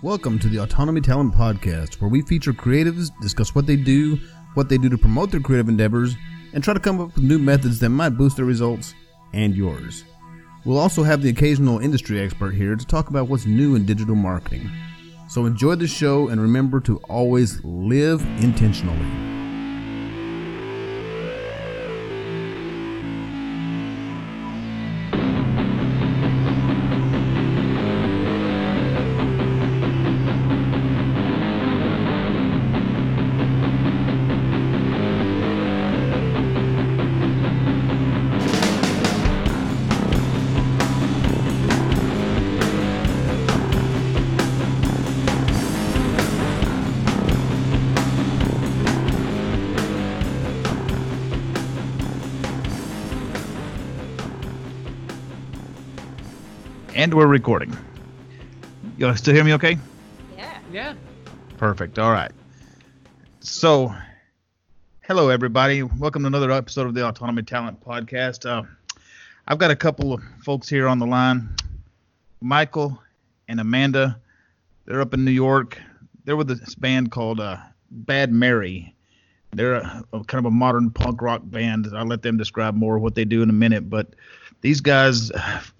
Welcome to the Autonomy Talent Podcast, where we feature creatives, discuss what they do, what they do to promote their creative endeavors, and try to come up with new methods that might boost their results and yours. We'll also have the occasional industry expert here to talk about what's new in digital marketing. So enjoy the show and remember to always live intentionally. And we're recording. You still hear me okay? Yeah. Yeah. Perfect. All right. So, hello, everybody. Welcome to another episode of the Autonomy Talent Podcast. Uh, I've got a couple of folks here on the line Michael and Amanda. They're up in New York. They're with this band called uh, Bad Mary. They're a, a kind of a modern punk rock band. I'll let them describe more what they do in a minute. But these guys,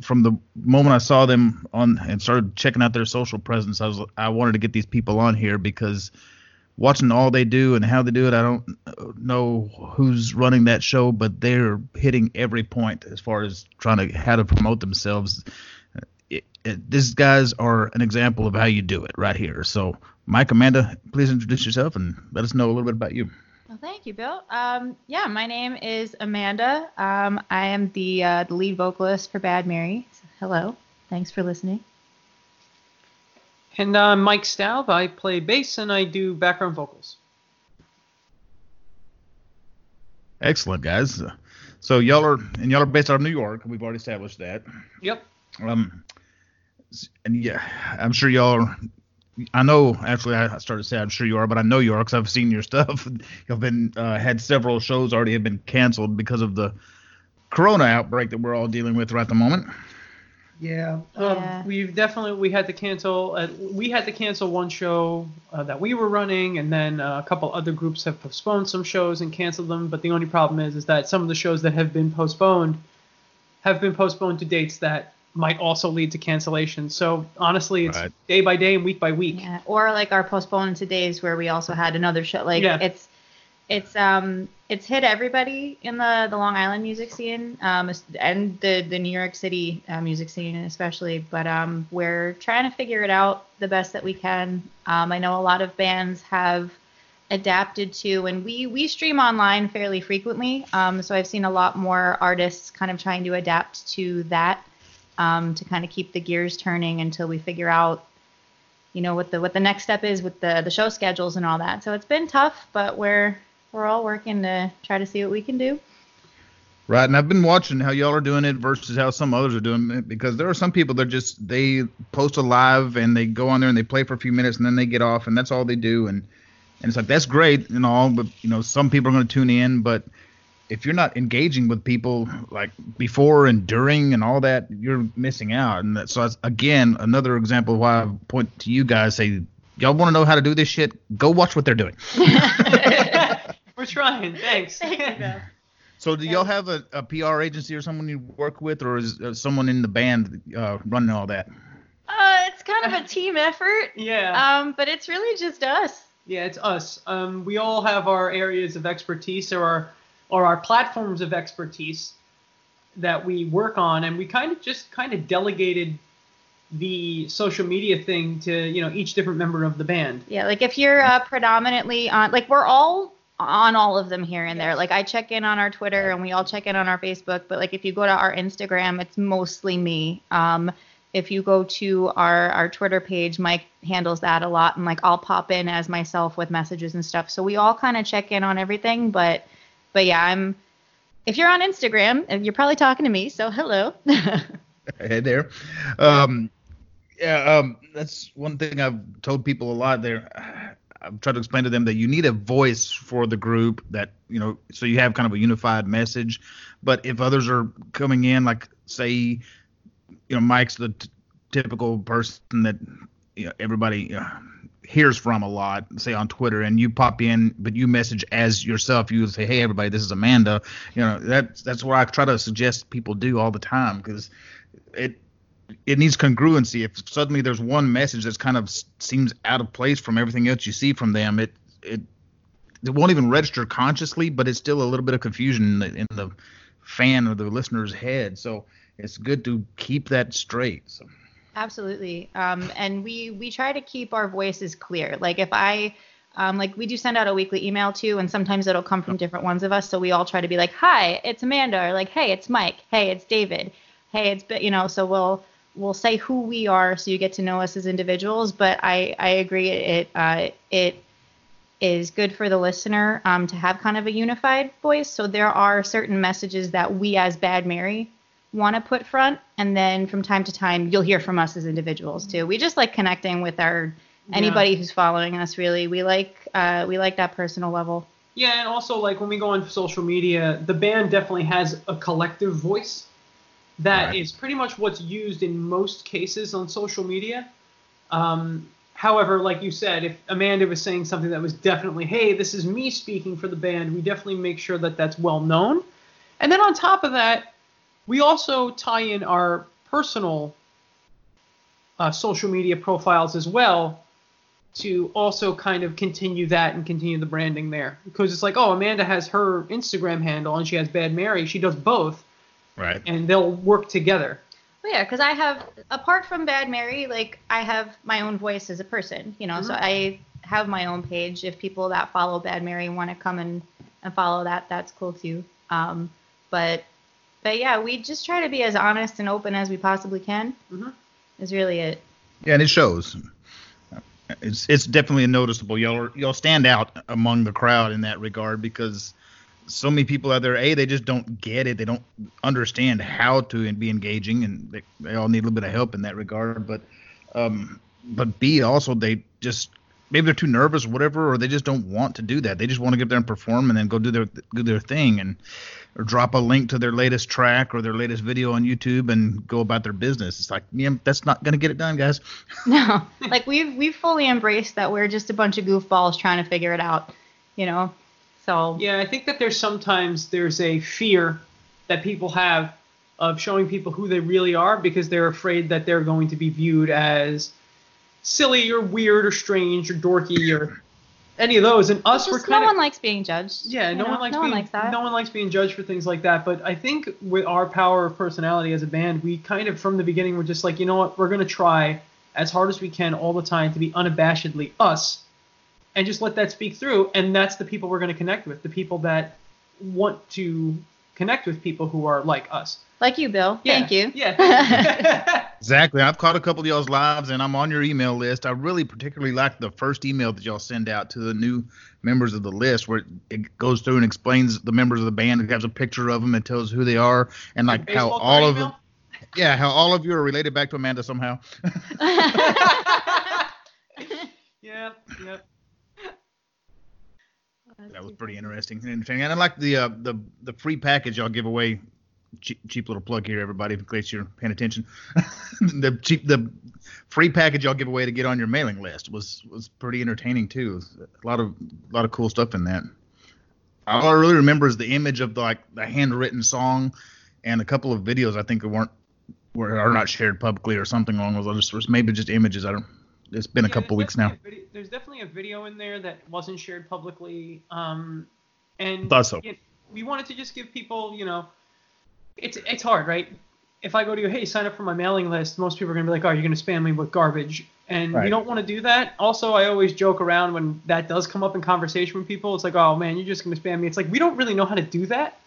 from the moment I saw them on and started checking out their social presence, I was I wanted to get these people on here because watching all they do and how they do it, I don't know who's running that show, but they're hitting every point as far as trying to how to promote themselves. It, it, these guys are an example of how you do it right here. So, Mike, Amanda, please introduce yourself and let us know a little bit about you. Well, thank you, Bill. Um, yeah, my name is Amanda. Um, I am the uh, the lead vocalist for Bad Mary. So, hello. Thanks for listening. And I'm Mike Staub. I play bass and I do background vocals. Excellent, guys. So y'all are and y'all are based out of New York. We've already established that. Yep. Um, and yeah, I'm sure y'all are. I know actually I started to say I'm sure you are, but I know you are because I've seen your stuff. You've been uh, had several shows already have been canceled because of the corona outbreak that we're all dealing with right at the moment. Yeah. Yeah. Um, we've definitely we had to cancel. Uh, we had to cancel one show uh, that we were running, and then uh, a couple other groups have postponed some shows and canceled them. But the only problem is, is that some of the shows that have been postponed have been postponed to dates that might also lead to cancellation. So honestly, it's Right. day by day and week by week. Yeah. Or like our postponed to days where we also had another show. Like Yeah. it's it's um it's hit everybody in the the Long Island music scene um and the the New York City uh, music scene especially. But um we're trying to figure it out the best that we can. Um, I know a lot of bands have adapted to and we we stream online fairly frequently um, so i've seen a lot more artists kind of trying to adapt to that um, to kind of keep the gears turning until we figure out you know what the what the next step is with the the show schedules and all that. So it's been tough but we're we're all working to try to see what we can do. Right, and I've been watching how y'all are doing it versus how some others are doing it because there are some people that just they post a live and they go on there and they play for a few minutes and then they get off and that's all they do. And and it's like that's great and all, but you know some people are going to tune in, but if you're not engaging with people like before and during and all that, you're missing out. And that, so that's again another example of why I point to you guys say y'all want to know how to do this shit, go watch what they're doing. We're trying. Thanks. So do y'all have a, a PR agency or someone you work with, or is uh, someone in the band uh, running all that? uh, it's kind of a team effort yeah. um, but it's really just us Yeah, it's us. Um, we all have our areas of expertise or our or our platforms of expertise that we work on, and we kind of just kind of delegated the social media thing to you know each different member of the band. Yeah, like if you're uh, predominantly on, like we're all on all of them here and there. Like I check in on our Twitter and we all check in on our Facebook, but like if you go to our Instagram, it's mostly me. Um, if you go to our our Twitter page, Mike handles that a lot, and like I'll pop in as myself with messages and stuff. So we all kind of check in on everything, but but yeah, I'm. If you're on Instagram, you're probably talking to me, so hello. Hey there. Um, yeah, um, that's one thing I've told people a lot. There, I've tried to explain to them that you need a voice for the group that you know, so you have kind of a unified message. But if others are coming in, like say, you know, Mike's the t- typical person that you know, everybody uh, hears from a lot, say on Twitter, and you pop in, but you message as yourself. You say, "Hey, everybody, this is Amanda." You know, that's that's what I try to suggest people do all the time because it it needs congruency. If suddenly there's one message that's kind of seems out of place from everything else you see from them, it it it won't even register consciously, but it's still a little bit of confusion in the, in the fan or the listener's head. So it's good to keep that straight. So. Absolutely. Um, and we we try to keep our voices clear. Like if I um, like we do send out a weekly email too, and sometimes it'll come from different ones of us. So we all try to be like, "Hi, it's Amanda," or like, "Hey, it's Mike," "Hey, it's David," "Hey, it's you know." So we'll we'll say who we are, so you get to know us as individuals. But I I agree it uh, it is good for the listener um, to have kind of a unified voice. So there are certain messages that we as Bad Mary want to put front and then from time to time you'll hear from us as individuals too we just like connecting with our anybody who's following us really we like uh, we like that personal level Yeah, and also like when we go on social media, the band definitely has a collective voice that is Right. pretty much what's used in most cases on social media. Um, however, like you said, if Amanda was saying something that was definitely, hey, this is me speaking for the band, we definitely make sure that that's well known. And then on top of that, we also tie in our personal uh, social media profiles as well to also kind of continue that and continue the branding there because it's like oh amanda has her instagram handle and she has bad mary she does both Right. and they'll work together Well, yeah, because I have, apart from Bad Mary, like I have my own voice as a person, you know. So Mhm. I have my own page. If people that follow Bad Mary want to come and, and follow that, that's cool too. Um, but but yeah, we just try to be as honest and open as we possibly can. Mhm. Is really it. Yeah, and it shows. It's it's definitely noticeable. Y'all are- y'all stand out among the crowd in that regard because so many people out there, a they just don't get it. They don't understand how to be engaging, and they, they all need a little bit of help in that regard. But um, but b also they just maybe they're too nervous or whatever, or they just don't want to do that. They just want to get there and perform and then go do their do their thing and or drop a link to their latest track or their latest video on YouTube and go about their business. It's like, yeah, that's not gonna get it done, guys. No, like we've we've fully embraced that we're just a bunch of goofballs trying to figure it out, you know. So yeah i think that there's sometimes there's a fear that people have of showing people who they really are because they're afraid that they're going to be viewed as silly or weird or strange or dorky or any of those and us we're kind no of one likes being judged. Yeah, no know? one likes no being one likes that. no one likes being judged for things like that. But I think with our power of personality as a band, we kind of from the beginning were just like, you know what, we're gonna try as hard as we can all the time to be unabashedly us, and just let that speak through. And that's the people we're gonna connect with, the people that want to connect with people who are like us. Like you, Bill. Yeah, Thank you. Yeah. Exactly. I've caught a couple of y'all's lives, and I'm on your email list. I really particularly like the first email that y'all send out to the new members of the list, where it goes through and explains the members of the band. It has a picture of them and tells who they are, and like how all of them, yeah, how all of you are related back to Amanda somehow. yeah, yeah. That was pretty interesting and entertaining. And I like the uh, the the free package y'all give away. Cheap, cheap little plug here, everybody, in case you're paying attention. the cheap the free package y'all give away to get on your mailing list was was pretty entertaining too. A lot of a lot of cool stuff in that. All I really remember is the image of the, like the handwritten song and a couple of videos I think weren't were are not shared publicly or something along those lines. Maybe just images. I don't. It's been a couple weeks now. video- there's definitely a video in there that wasn't shared publicly, um, and so. know, we wanted to just give people, you know, it's it's hard, right? If I go to you, hey, sign up for my mailing list, most people are gonna be like, oh, you're gonna spam me with garbage, and we Right. don't want to do that. Also, I always joke around when that does come up in conversation with people. It's like, oh man, you're just gonna spam me. It's like we don't really know how to do that.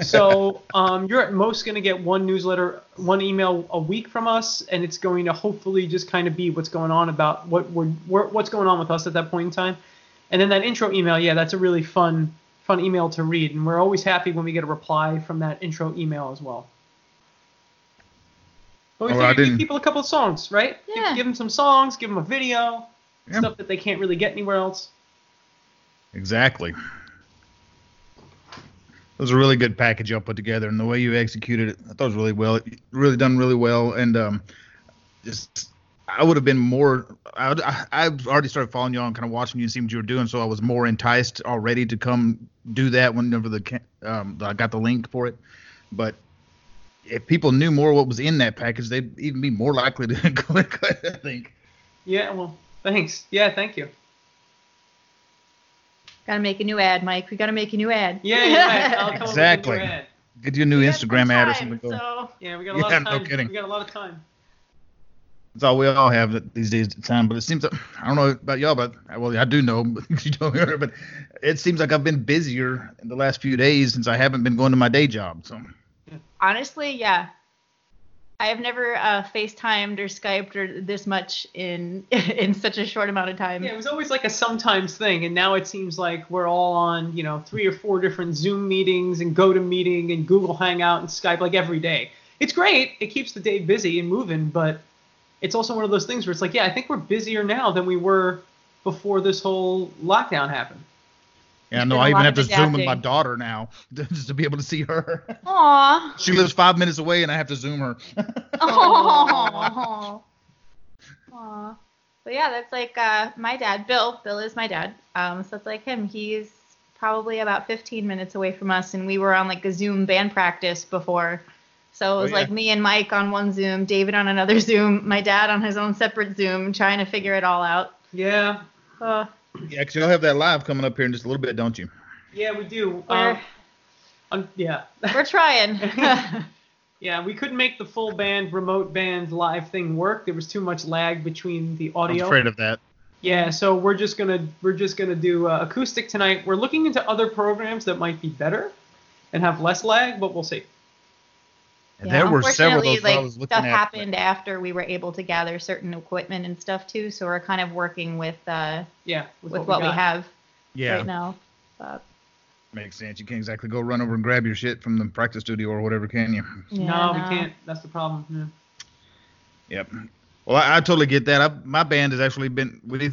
So um, you're at most going to get one newsletter, one email a week from us, and it's going to hopefully just kind of be what's going on about what we're, we're what's going on with us at that point in time. And then that intro email, yeah, that's a really fun fun email to read, and we're always happy when we get a reply from that intro email as well. But we Oh, I figured give people a couple of songs, right? Give- Yeah. Give, them some songs, give them a video, Yeah. stuff that they can't really get anywhere else. Exactly. Was a really good package y'all put together, and the way you executed it, I thought it was really well, really done really well, and um, just I would have been more. I, I, I've already started following you on, kind of watching you and seeing what you were doing, so I was more enticed already to come do that whenever the um, I got the link for it. But if people knew more what was in that package, they'd even be more likely to click. I think. Yeah, well, thanks. Yeah, thank you. Gotta make a new ad, Mike. We gotta make a new ad. Yeah, yeah. I'll come Exactly. Up with a new ad. Get you a new We got some Instagram ad or something. going. So Yeah, we got a lot Yeah, of no time. kidding. We got a lot of time. That's all we all have these days at time. But it seems that, I don't know about y'all, but well, I do know. But you told me earlier, but it seems like I've been busier in the last few days since I haven't been going to my day job. So honestly, yeah. I have never uh, FaceTimed or Skyped or this much in in such a short amount of time. Yeah, it was always like a sometimes thing, and now it seems like we're all on, you know, three or four different Zoom meetings and GoToMeeting and Google Hangout and Skype like every day. It's great. It keeps the day busy and moving, but it's also one of those things where it's like, yeah, I think we're busier now than we were before this whole lockdown happened. Yeah, no, been a I even have to of zoom with my daughter now just to be able to see her. Aw. she lives five minutes away, and I have to zoom her. Aw. Aw. But yeah, that's like uh, my dad, Bill. Bill is my dad. Um, so it's like him. He's probably about 15 minutes away from us, and we were on like a Zoom band practice before. So it was Oh, like me and Mike on one Zoom, David on another Zoom, my dad on his own separate Zoom, trying to figure it all out. Yeah, Uh, yeah, because you'll have that live coming up here in just a little bit, don't you? yeah, we do. we're, Um, um, yeah. we're trying. Yeah, we couldn't make the full band, remote band live thing work. There was too much lag between the audio. I was afraid of that. Yeah, so we're just gonna we're just gonna do uh, acoustic tonight. We're looking into other programs that might be better and have less lag, but we'll see. And Yeah, there were several of unfortunately, those that I like was looking stuff at. happened after we were able to gather certain equipment and stuff too. So we're kind of working with uh, Yeah, with what we, got. have Yeah, right now. But, makes sense. You can't exactly go run over and grab your shit from the practice studio or whatever, can you? yeah, no, we can't. That's the problem. Yeah. Yep. Well, I, I totally get that. I, my band has actually been. We,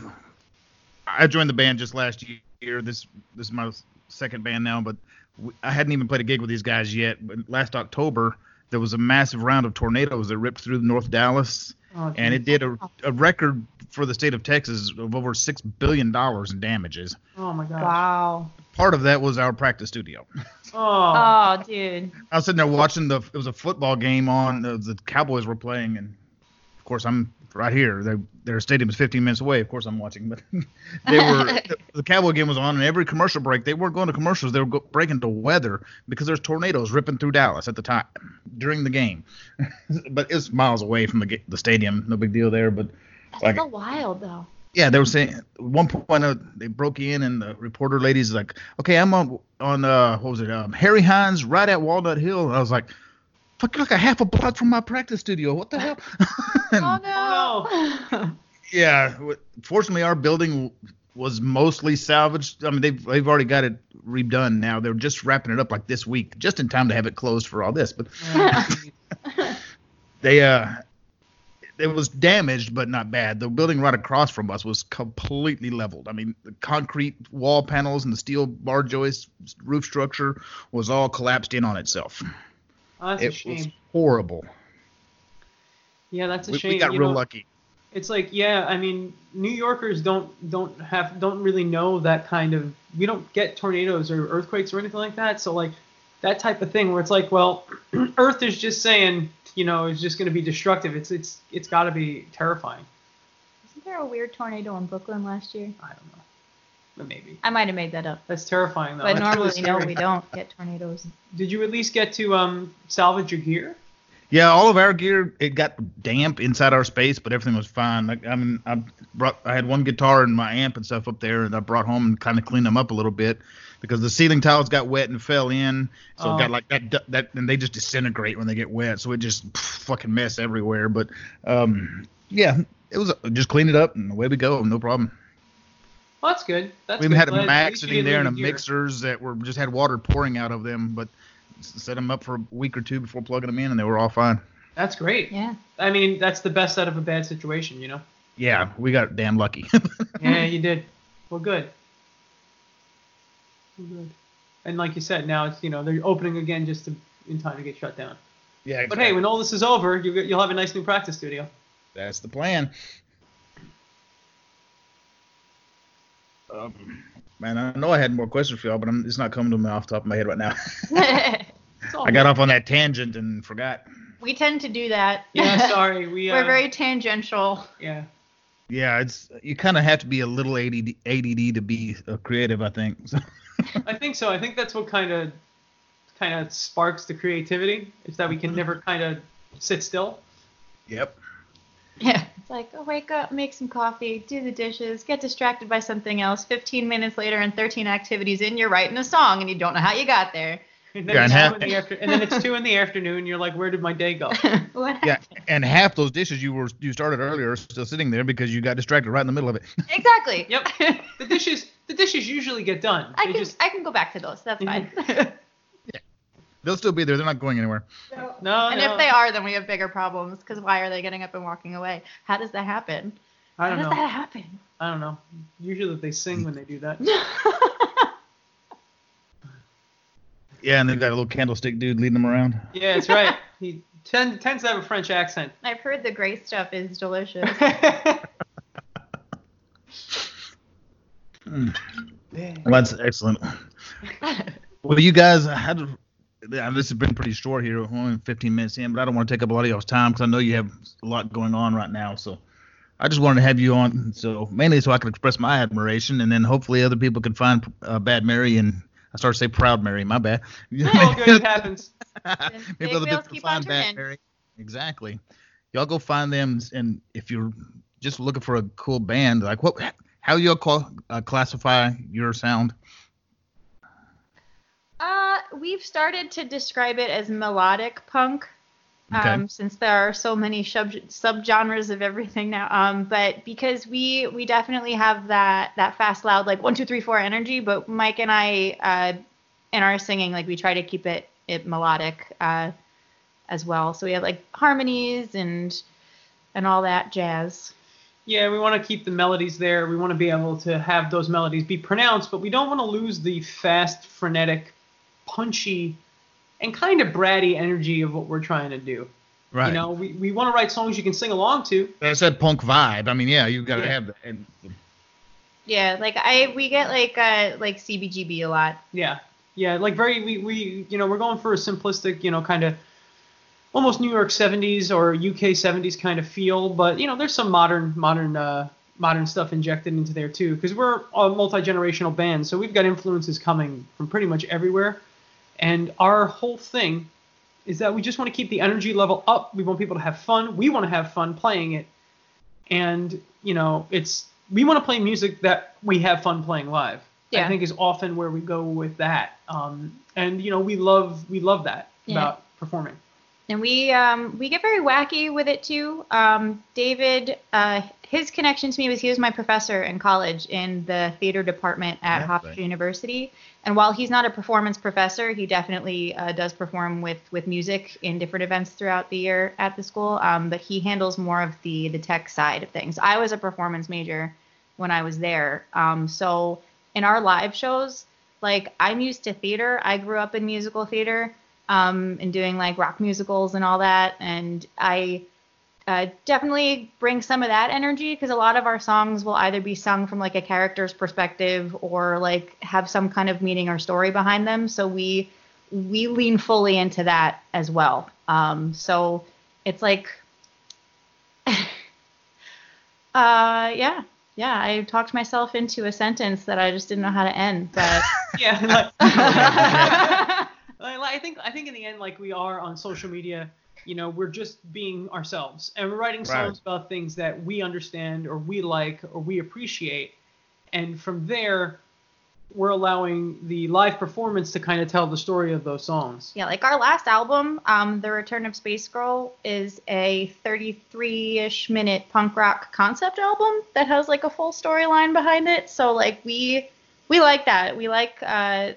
I joined the band just last year. This this is my second band now, but we, I hadn't even played a gig with these guys yet. But last October, there was a massive round of tornadoes that ripped through North Dallas, Oh, and it did a, a record for the state of Texas of over six billion dollars in damages. Oh my god. Wow. Part of that was our practice studio. Oh. Oh, dude. I was sitting there watching the. It was a football game on. uh, The Cowboys were playing, and of course I'm right here. Their their stadium is 15 minutes away. Of course I'm watching, but they were. the Cowboy game was on, and every commercial break they weren't going to commercials. They were go, breaking to weather because there's tornadoes ripping through Dallas at the time during the game. but it's miles away from the the stadium. No big deal there. But That's Like- so wild though. yeah, they were saying at one point uh, they broke in and the reporter lady's like, "Okay, I'm on on uh what was it? Um, Harry Hines right at Walnut Hill." And I was like, "Fuck, you're like a half a block from my practice studio. What the hell?" And, Oh no. Yeah, fortunately our building was mostly salvaged. I mean, they've they've already got it redone now. They're just wrapping it up like this week, just in time to have it closed for all this. But they uh it was damaged but not bad the building right across from us was completely leveled i mean the concrete wall panels and the steel bar joist roof structure was all collapsed in on itself Oh, that's it a shame. was horrible Yeah, that's a we, shame. we got you real know, lucky It's like, yeah, I mean, New Yorkers don't don't have don't really know that kind of. We don't get tornadoes or earthquakes or anything like that. So like that type of thing where it's like, well, Earth is just saying, you know, it's just going to be destructive. It's it's it's got to be terrifying. Isn't there a weird tornado in Brooklyn last year? I don't know, but maybe I might have made that up. that's terrifying though. But That's really normally, no, we don't get tornadoes. Did you at least get to um salvage your gear? yeah all of our gear it got damp inside our space but everything was fine like i mean i brought i had one guitar and my amp and stuff up there and i brought home and kind of cleaned them up a little bit because the ceiling tiles got wet and fell in so Oh. it got like that that and they just disintegrate when they get wet so it just pff, fucking mess everywhere but um yeah it was just clean it up and away we go no problem Well, that's good. That's we even good. had a at Mac sitting there and a leave mixers that were just had water pouring out of them but set them up for a week or two before plugging them in and they were all fine That's great. Yeah. I mean, that's the best out of a bad situation, you know. yeah we got damn lucky Yeah, you did. Well, good. Well, good. And like you said, now it's you know they're opening again just to, in time to get shut down. yeah But hey, when all this is over, you, you'll have a nice new practice studio. That's the plan. Um, man, I know I had more questions for y'all, but I'm, it's not coming to me off the top of my head right now. I got off on that tangent and forgot. we tend to do that. Yeah, sorry. We uh, We're very tangential. yeah. Yeah, it's you kind of have to be a little ADD, ADD to be a creative, I think. So, I think so. I think that's what kind of kind of sparks the creativity is that we can never kind of sit still. yep. Yeah. It's like, oh, wake up, make some coffee, do the dishes, get distracted by something else. 15 minutes later and 13 activities in, you're writing a song and you don't know how you got there. And then, Yeah, it's and two half- in the after, and then it's two in the afternoon. You're like, where did my day go? what Yeah, and half those dishes you were you started earlier are still sitting there because you got distracted right in the middle of it. Exactly. Yep. The dishes, the dishes usually get done. I They can just I can go back to those. That's fine. They'll still be there. They're not going anywhere. no, no and no. if they are, then we have bigger problems because why are they getting up and walking away? How does that happen? I How don't does know. that happen? I don't know. Usually they sing when they do that. Yeah, and they've got a little candlestick dude leading them around. Yeah, that's right. He tend, tends to have a French accent. I've heard the gray stuff is delicious. Hmm. Well, that's excellent. Well, you guys, I had yeah, this has been pretty short here, only 15 minutes in, but I don't want to take up a lot of y'all's time because I know you have a lot going on right now. So I just wanted to have you on, so mainly so I could express my admiration, and then hopefully other people can find uh, Bad Mary and I started to say Proud Mary. My bad. oh, good, it happens. Maybe other people keep can find Bad. Mary. Exactly. Y'all go find them, and if you're just looking for a cool band, like what, how y'all call, uh, classify your sound? Uh, we've started to describe it as melodic punk. Okay. Um, since there are so many sub subgenres of everything now. Um, but because we we definitely have that that fast loud like one two three four energy. But Mike and I uh, in our singing like we try to keep it it melodic uh, as well. So we have like harmonies and and all that jazz. Yeah, we want to keep the melodies there. We want to be able to have those melodies be pronounced, but we don't want to lose the fast, frenetic, punchy, and kind of bratty energy of what we're trying to do. Right. You know, we, we want to write songs you can sing along to. That's that punk vibe. I mean, yeah, you got to Yeah. have that. And Yeah, like I we get like uh like CBGB a lot. Yeah, yeah, like very we we you know we're going for a simplistic you know kind of almost New York 70s or UK 70s kind of feel, but you know there's some modern modern uh, modern stuff injected into there too because we're a multi generational band, so we've got influences coming from pretty much everywhere, and our whole thing is that we just want to keep the energy level up. We want people to have fun. We want to have fun playing it, and you know it's we want to play music that we have fun playing live. Yeah. I think is often where we go with that. Um, and you know we love we love that Yeah. about performing. and we um, we get very wacky with it too. Um, David, uh, his connection to me was he was my professor in college in the theater department at Hofstra. University. And while he's not a performance professor, he definitely uh, does perform with with music in different events throughout the year at the school. Um, but he handles more of the the tech side of things. I was a performance major when I was there, um, so in our live shows, like I'm used to theater. I grew up in musical theater um, and doing like rock musicals and all that. And I uh, definitely bring some of that energy because a lot of our songs will either be sung from like a character's perspective or like have some kind of meaning or story behind them. So we we lean fully into that as well. Um, so it's like, uh, yeah. Yeah, I talked myself into a sentence that I just didn't know how to end, but Yeah. like- Like, like, I think I think in the end, like we are on social media, you know, we're just being ourselves, and we're writing songs about things that we understand or we like or we appreciate, and from there, we're allowing the live performance to kind of tell the story of those songs. Yeah, like our last album, um, The Return of Space Girl, is a 33-ish minute punk rock concept album that has like a full storyline behind it. So like we we like that. We like uh,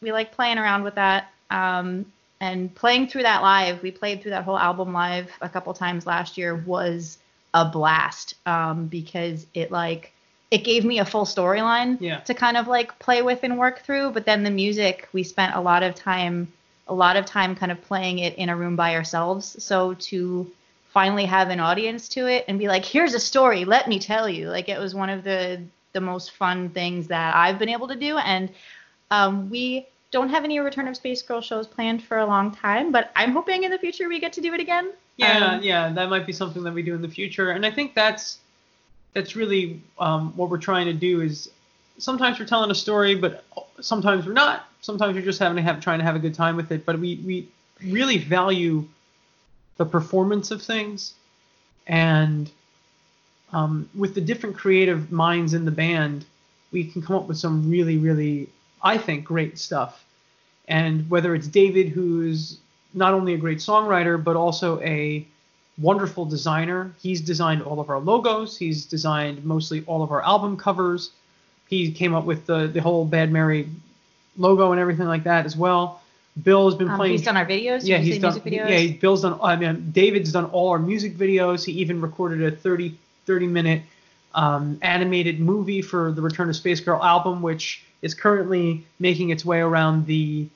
we like playing around with that. Um, and playing through that live, we played through that whole album live a couple times last year was a blast um, because it like it gave me a full storyline Yeah. to kind of like play with and work through. But then the music, we spent a lot of time, a lot of time kind of playing it in a room by ourselves. So to finally have an audience to it and be like, here's a story, let me tell you. Like it was one of the the most fun things that I've been able to do, and um, we don't have any Return of Space Girl shows planned for a long time, but I'm hoping in the future we get to do it again. Yeah, Um, yeah, that might be something that we do in the future, and I think that's that's really um, what we're trying to do. Is sometimes we're telling a story, but sometimes we're not. Sometimes we're just having to have trying to have a good time with it. But we we really value the performance of things, and um, with the different creative minds in the band, we can come up with some really really I think great stuff. And whether it's David, who's not only a great songwriter but also a wonderful designer. He's designed all of our logos. He's designed mostly all of our album covers. He came up with the the whole Bad Mary logo and everything like that as well. Bill has been Um, playing. he's done our videos. yeah, he's done. music videos. Yeah, Bill's done. I mean, David's done all our music videos. He even recorded a 30 30 minute um, animated movie for the Return of Space Girl album, which is currently making its way around the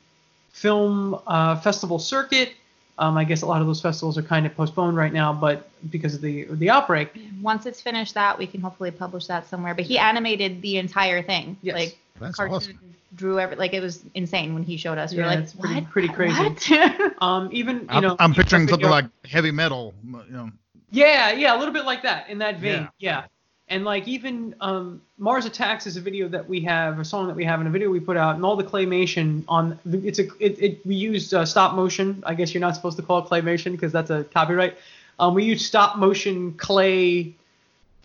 film uh, festival circuit. Um, I guess a lot of those festivals are kind of postponed right now, but because of the the outbreak. Once it's finished that, we can hopefully publish that somewhere. But he animated the entire thing. Yes. Like That's cartoon, awesome. drew every like it was insane when he showed us. We Yeah, were like, it's pretty- what? pretty crazy. What? Um, even you I'm, know, I'm picturing something like heavy metal. You know, Yeah, yeah, a little bit like that in that vein. Yeah. Yeah. And like even um, Mars Attacks is a video that we have, a song that we have, and a video we put out, and all the claymation on it's a it, it we used uh, stop motion. I guess you're not supposed to call it claymation because that's a copyright. Um, we used stop motion clay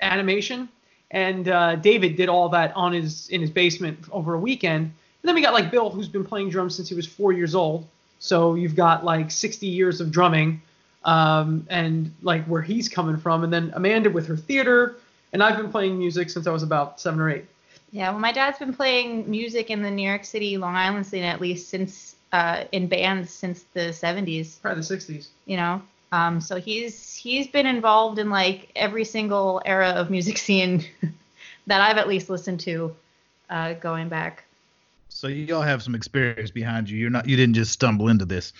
animation, and uh, David did all that on his in his basement over a weekend. And then we got like Bill, who's been playing drums since he was four years old. So you've got like 60 years of drumming um, and like where he's coming from, and then Amanda with her theater, and I've been playing music since I was about seven or eight. Yeah, well, my dad's been playing music in the New York City, Long Island scene at least since uh, in bands since the 70s. Probably the 60s. You know, um, so he's he's been involved in like every single era of music scene that I've at least listened to, uh, going back. so you all have some experience behind you. You're not. You didn't just stumble into this.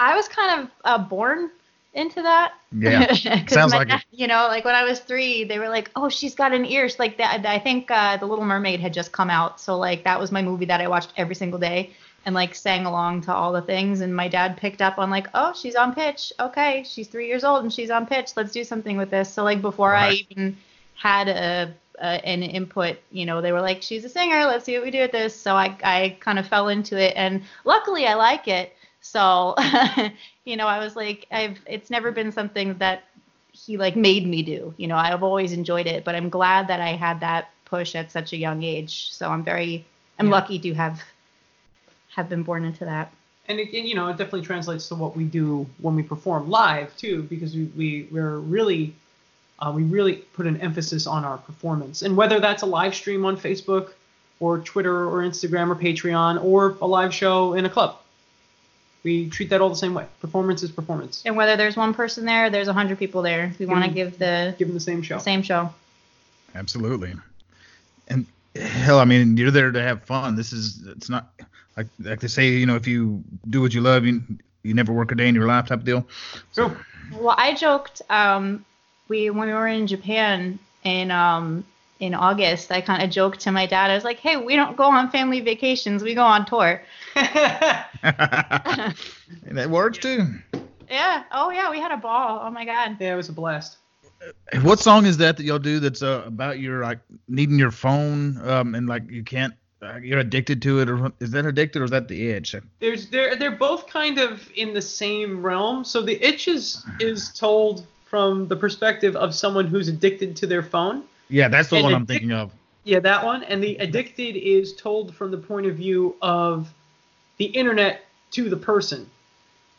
I was kind of uh, born into that. Yeah. Sounds my like dad- You know, like when I was three, they were like, "Oh, she's got an ear." She's like that. I think uh, The Little Mermaid had just come out, so like that was my movie that I watched every single day and like sang along to all the things. And my dad picked up on like, "Oh, she's on pitch. Okay, she's three years old and she's on pitch. Let's do something with this." So like before I even had a, a an input, you know, they were like, "She's a singer. Let's see what we do with this." So I I kind of fell into it, and luckily I like it. So, you know, I was like, I've it's never been something that he like made me do. You know, I've always enjoyed it, but I'm glad that I had that push at such a young age. So I'm very I'm Yeah. lucky to have have been born into that. And it, and, you know, it definitely translates to what we do when we perform live too, because we, we we're really uh, we really put an emphasis on our performance, and whether that's a live stream on Facebook or Twitter or Instagram or Patreon or a live show in a club, we treat that all the same way. Performance is performance. And whether there's one person there, there's a hundred people there. We want to give the Give them the same show. same show. Absolutely. And hell, I mean, you're there to have fun. This is it's not like like they say, you know, if you do what you love, you you never work a day in your life type deal. So. Well, I joked um, we when we were in Japan and um, in August. I kind of joked to my dad. I was like, "Hey, we don't go on family vacations. We go on tour." and that works too. Yeah. Oh yeah, we had a ball. Oh my god. Yeah, it was a blast. What song is that that y'all do that's uh, about your like needing your phone um and like you can't uh, you're addicted to it or is that addicted or is that the edge? There's they're they're both kind of in the same realm. So the itch is is told from the perspective of someone who's addicted to their phone. Yeah, that's the And one I'm thinking of. Yeah, that one. And the addicted is told from the point of view of the internet to the person.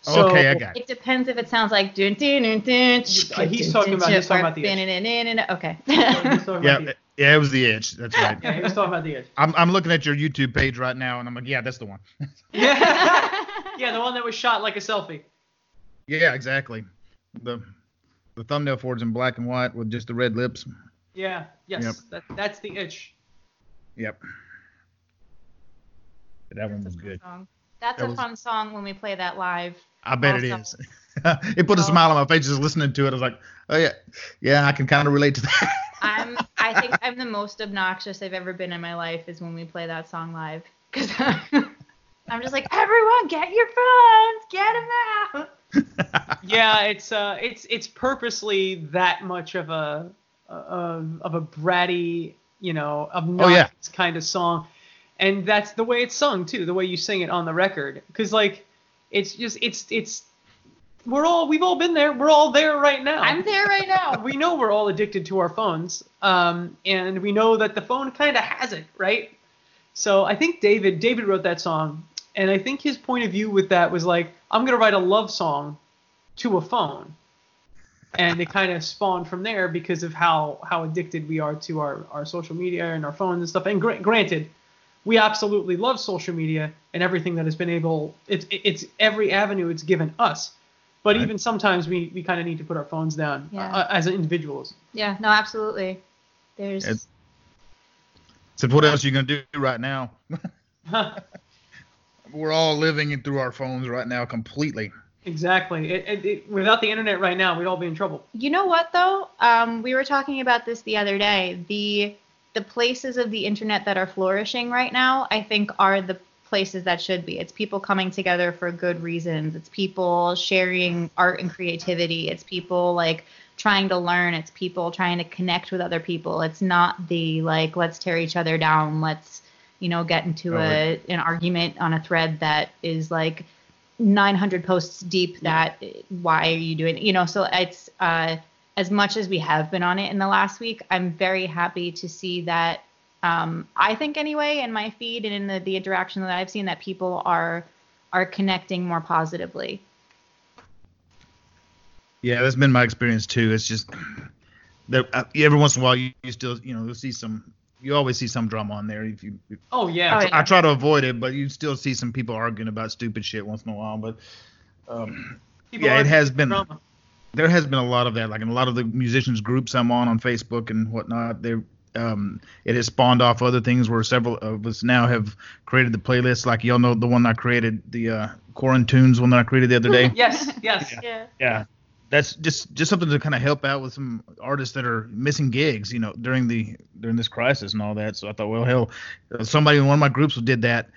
So, okay, I got it. It depends if it sounds like dun dun dun dun. He's talking about- he's talking about the edge. Okay. Yeah, yeah, it was the edge. That's right. yeah, he was talking about the edge. I'm I'm looking at your YouTube page right now and I'm like, yeah, that's the one. Yeah, yeah, the one that was shot like a selfie. Yeah, exactly. The the thumbnail for it's in black and white with just the red lips. Yeah, yes, Yep. that, that's the itch. Yep. That one was good. Song. That's That a was- fun song when we play that live. I bet it Also- is. it put a Oh. smile on my face just listening to it. I was like, oh yeah, yeah, I can kind of relate to that. I'm I think I'm the most obnoxious I've ever been in my life is when we play that song live because I'm just like everyone get your phones, get them out. yeah, it's uh, it's it's purposely that much of a of, of a bratty, you know, obnoxious Oh, yeah. kind of song, and that's the way it's sung too, the way you sing it on the record, because like, it's just it's it's we're all we've all been there, we're all there right now. I'm there right now. we know we're all addicted to our phones, um, and we know that the phone kind of has it, right? So I think David David wrote that song, and I think his point of view with that was like, I'm gonna write a love song to a phone, and it kind of spawned from there because of how how addicted we are to our our social media and our phones and stuff. And gra- granted, we absolutely love social media and everything that has been able. It's it's every avenue it's given us. But Right. even sometimes we, we kind of need to put our phones down Yeah. uh, as individuals. Yeah, no, absolutely. There's It's- So what else are you gonna do right now? We're all living through our phones right now completely. Exactly. It, it, it, without the internet right now, we'd all be in trouble. You know what though? Um, we were talking about this the other day. The the places of the internet that are flourishing right now, I think, are the places that should be. It's people coming together for good reasons. It's people sharing art and creativity. It's people like trying to learn. It's people trying to connect with other people. It's not the like let's tear each other down. Let's you know get into Oh, a an argument on a thread that is like 900 posts deep that why are you doing you know so it's uh as much as we have been on it in the last week i'm very happy to see that um i think anyway in my feed and in the, the interaction that i've seen that people are are connecting more positively Yeah, that's been my experience too. It's just that uh, every once in a while you, you still you know you'll see some you always see some drama on there. If you, if- Oh yeah. Yeah. I try to avoid it, but you still see some people arguing about stupid shit once in a while. But um, yeah, it has been- drama. there has been a lot of that. Like in a lot of the musicians groups I'm on on Facebook and whatnot, there um, it has spawned off other things where several of us now have created the playlist. Like y'all know the one I created, the uh, Quarantunes one that I created the other day. Yes, yes. yeah yeah that's just just something to kind of help out with some artists that are missing gigs you know during the during this crisis and all that. So i thought well hell uh, somebody in one of my groups did that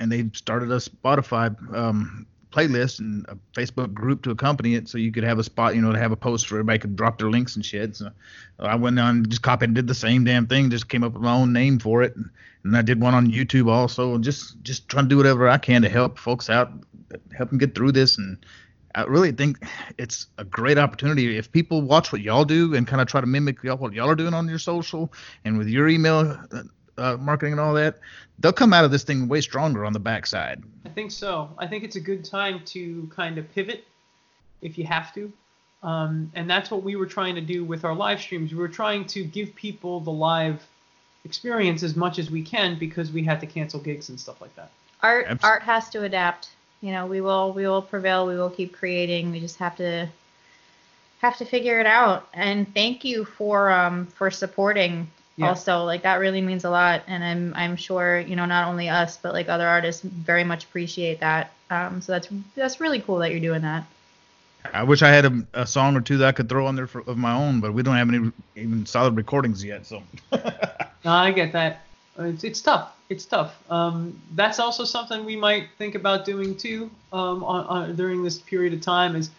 and they started a spotify um playlist and a facebook group to accompany it so you could have a spot you know to have a post where everybody could drop their links and shit. So i went on and just copied and did the same damn thing just came up with my own name for it. And, and i did one on youtube also and just just trying to do whatever i can to help folks out help them get through this and I really think it's a great opportunity if people watch what y'all do and kind of try to mimic y'all, what y'all are doing on your social and with your email uh, uh, marketing and all that. They'll come out of this thing way stronger on the backside. I think so. I think it's a good time to kind of pivot if you have to. Um, and that's what we were trying to do with our live streams. We were trying to give people the live experience as much as we can because we had to cancel gigs and stuff like that. art Abs- art has to adapt you know we will we will prevail we will keep creating we just have to have to figure it out and thank you for um for supporting Yeah. also like that really means a lot and i'm i'm sure you know not only us but like other artists very much appreciate that um so that's that's really cool that you're doing that I wish I had a, a song or two that I could throw on there for, of my own, but we don't have any even solid recordings yet. So No, I get that. It's, it's tough. It's tough. Um, that's also something we might think about doing too um, on, on, during this period of time. Is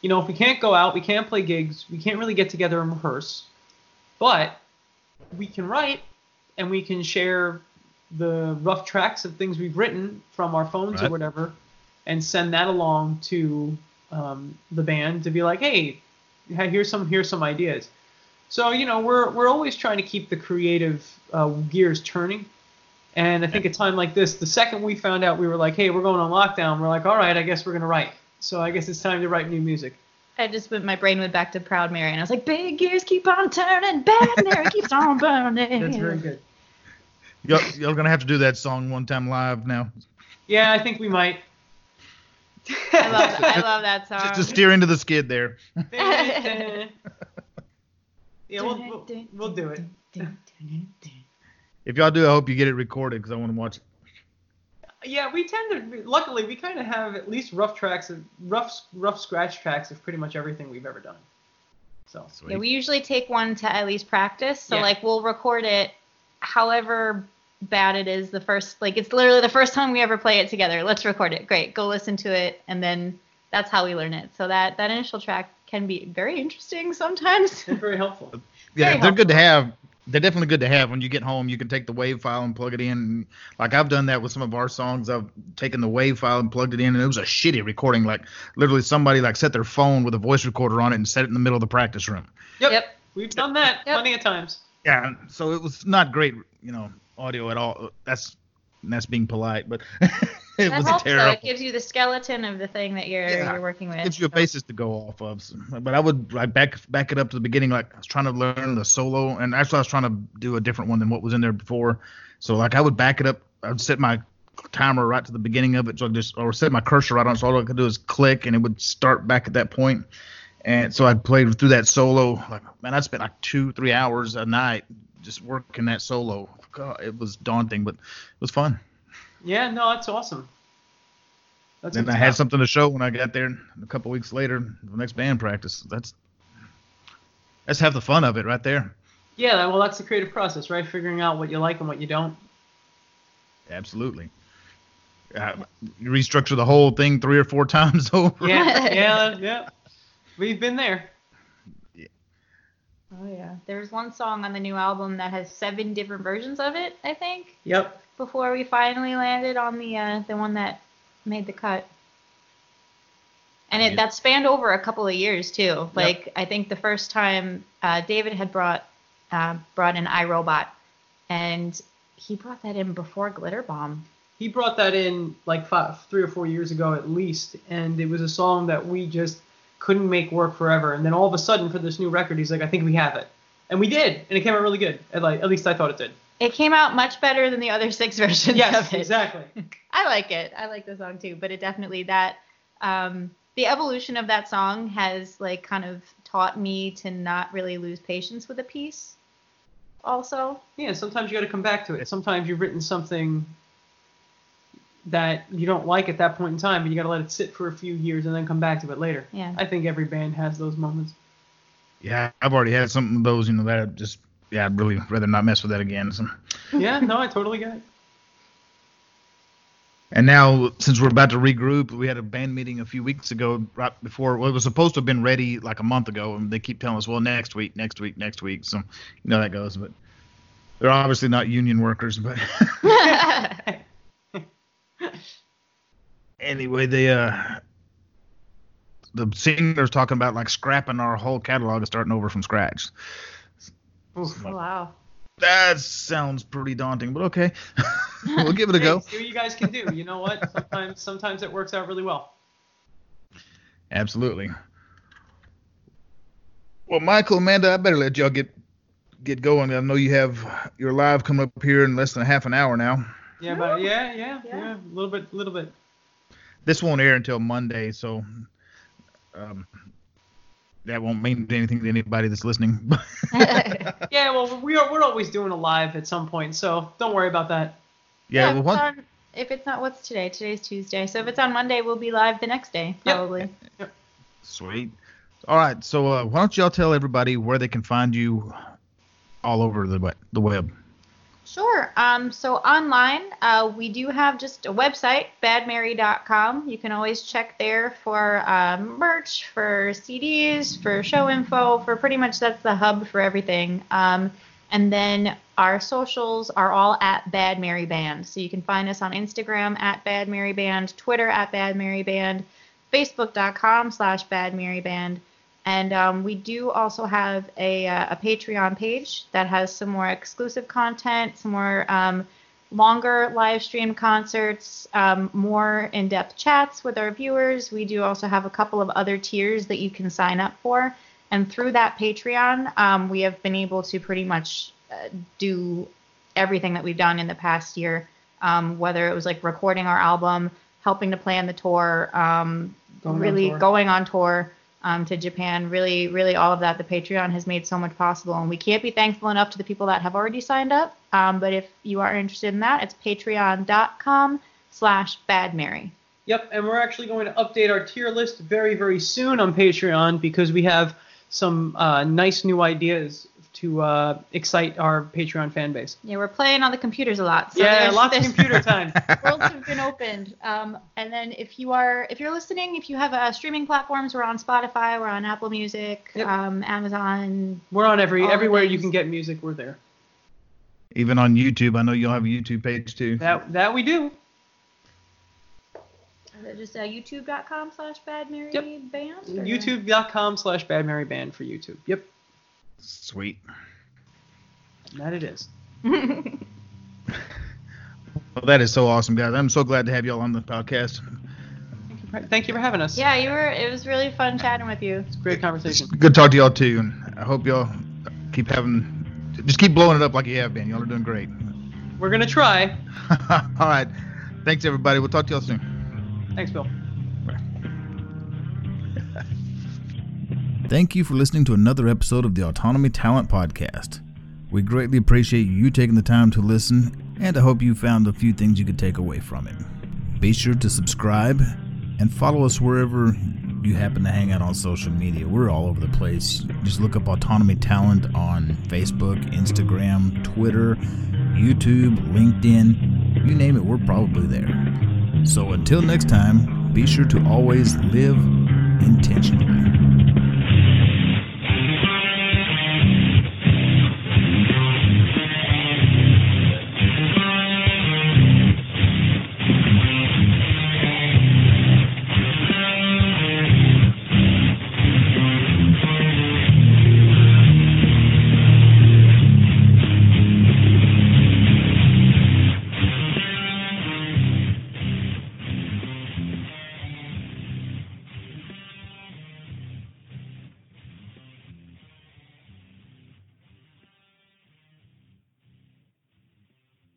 you know if we can't go out, we can't play gigs, we can't really get together and rehearse, but we can write and we can share the rough tracks of things we've written from our phones or whatever, and send that along to um, the band to be like, hey, here's some here's some ideas. So you know we're we're always trying to keep the creative uh, gears turning, and I think a time like this, the second we found out we were like, hey, we're going on lockdown, we're like, all right, I guess we're gonna write. So I guess it's time to write new music. i just went my brain went back to proud mary and i was like big gears keep on turning bad mary keeps on burning That's very good. y'all, y'all gonna have to do that song one time live now, Yeah, I think we might. I love, I love that song. just to steer into the skid there. yeah, we'll, we'll, we'll do it. If y'all do, I hope you get it recorded because I want to watch it. Yeah, we tend to. Luckily, we kind of have at least rough tracks, of, rough rough scratch tracks of pretty much everything we've ever done. So Sweet. Yeah, we usually take one to at least practice. So Yeah. like we'll record it however bad it is the first like it's literally the first time we ever play it together. Let's record it. Great. Go listen to it and then that's how we learn it. So that that initial track can be very interesting sometimes. and very helpful. yeah, very they're good to have. They're definitely good to have when you get home. You can take the wave file and plug it in. Like I've done that with some of our songs. I've taken the wave file and plugged it in, and it was a shitty recording. Like literally, somebody like set their phone with a voice recorder on it and set it in the middle of the practice room. Yep. Yep. We've done that Yep. plenty of times. Yeah, so it was not great, you know, audio at all. That's that's being polite, but it that was helps though. It gives you the skeleton of the thing that you're Yeah. you're working with. gives you a basis to go off of. So- But I would like back back it up to the beginning. Like I was trying to learn the solo, and actually I was trying to do a different one than what was in there before. So like I would back it up. I'd set my timer right to the beginning of it, so I just or set my cursor right on. it, So all I could do is click, and it would start back at that point. And so I played through that solo. Like man, I spent like two three hours a night just working that solo. God, it was daunting, but it was fun. Yeah, no, that's awesome. That's Then I had something to show when I got there a couple weeks later, the next band practice. That's that's half the fun of it right there. Yeah, well, that's the creative process, right? Figuring out what you like and what you don't. Absolutely. Uh, you restructure the whole thing three or four times over. Yeah, yeah, yeah. We've been there. Yeah. Oh yeah. There's one song on the new album that has seven different versions of it, I think, Yep. Before we finally landed on the uh, the one that made the cut. And it that spanned over a couple of years too. Like I think the first time uh, David had brought uh, brought in iRobot, and he brought that in before Glitter Bomb. He brought that in like five, three or four years ago at least, and it was a song that we just couldn't make work forever. And then all of a sudden, for this new record, he's like, "I think we have it," and we did, and it came out really good. At like, at least I thought it did. It came out much better than the other six versions Yes, of it. exactly. I like it. I like the song too, but it definitely that um, the evolution of that song has like kind of taught me to not really lose patience with a piece. Also, Yeah, sometimes you got to come back to it. Sometimes you've written something that you don't like at that point in time, but you got to let it sit for a few years and then come back to it later. Yeah. I think every band has those moments. Yeah, I've already had some of those, you know, that I just yeah, I'd really rather not mess with that again. So. Yeah, no, I totally get it. And now, since we're about to regroup, we had a band meeting a few weeks ago, right before well, it was supposed to have been ready like a month ago, and they keep telling us, well, next week, next week, next week. So you know that goes, but they're obviously not union workers. But anyway, the uh, the singer's talking about like scrapping our whole catalog and starting over from scratch. Oof. wow. That sounds pretty daunting, but okay, we'll give it a Hey, go. see what you guys can do. You know what? Sometimes, sometimes it works out really well. Absolutely. Well, Michael, Amanda, I better let y'all get get going. I know you have your live coming up here in less than a half an hour now. Yeah, but yeah, yeah, Yeah. yeah, a little bit, a little bit. This won't air until Monday, so um, that won't mean anything to anybody that's listening. Yeah, well, we are, we're always doing a live at some point, so don't worry about that. yeah, if, well, it's one, on, if it's not what's today, today's Tuesday. So if it's on Monday, we'll be live the next day, probably. Yep. probably. sweet. All right, so uh, why don't y'all tell everybody where they can find you all over the web, the web? Sure. Um, so online, uh, we do have just a website, badmary.com. You can always check there for um, merch, for CDs, for show info, for pretty much that's the hub for everything. Um, and then our socials are all at Bad Mary Band. So you can find us on Instagram at Bad Mary Band, Twitter at Bad Mary Band, Facebook.com slash Bad Mary Band. And um, we do also have a, uh, a Patreon page that has some more exclusive content, some more um, longer live stream concerts, um, more in depth chats with our viewers. We do also have a couple of other tiers that you can sign up for. And through that Patreon, um, we have been able to pretty much uh, do everything that we've done in the past year, um, whether it was like recording our album, helping to plan the tour, um, Going on really tour. going on tour um, to Japan. Really, really all of that. The Patreon has made so much possible, and we can't be thankful enough to the people that have already signed up. Um, but if you are interested in that, it's patreon.com slash Bad Yep, and we're actually going to update our tier list very, very soon on Patreon because we have some uh, nice new ideas to uh, excite our Patreon fan base. Yeah, we're playing on the computers a lot. So yeah, there's- lots of computer time. worlds have been opened. Um, and then if you are if you're listening, if you have uh, streaming platforms, we're on Spotify, we're on Apple Music, Yep. um, Amazon. We're on every everywhere you can get music. We're there. Even on YouTube, I know you'll have a YouTube page too. That that we do. Is it just uh, youtube.com slash Bad Mary Yep. Band? YouTube.com slash Bad Mary Band for YouTube. Yep, Sweet. and that it is. Well, that is so awesome, guys. I'm so glad to have y'all on the podcast. Thank you for, thank you for having us. yeah, you were. It was really fun chatting with you. It's a great conversation. Good to talk to y'all too, and I hope y'all keep having, just keep blowing it up like you have been. Y'all are doing great. We're gonna try. All right. Thanks, everybody. We'll talk to y'all soon. Thanks, Bill. Thank you for listening to another episode of the Autonomy Talent Podcast. We greatly appreciate you taking the time to listen, and I hope you found a few things you could take away from it. Be sure to subscribe and follow us wherever you happen to hang out on social media. We're all over the place. Just look up Autonomy Talent on Facebook, Instagram, Twitter, YouTube, LinkedIn. You name it, we're probably there. So until next time, be sure to always live intentionally.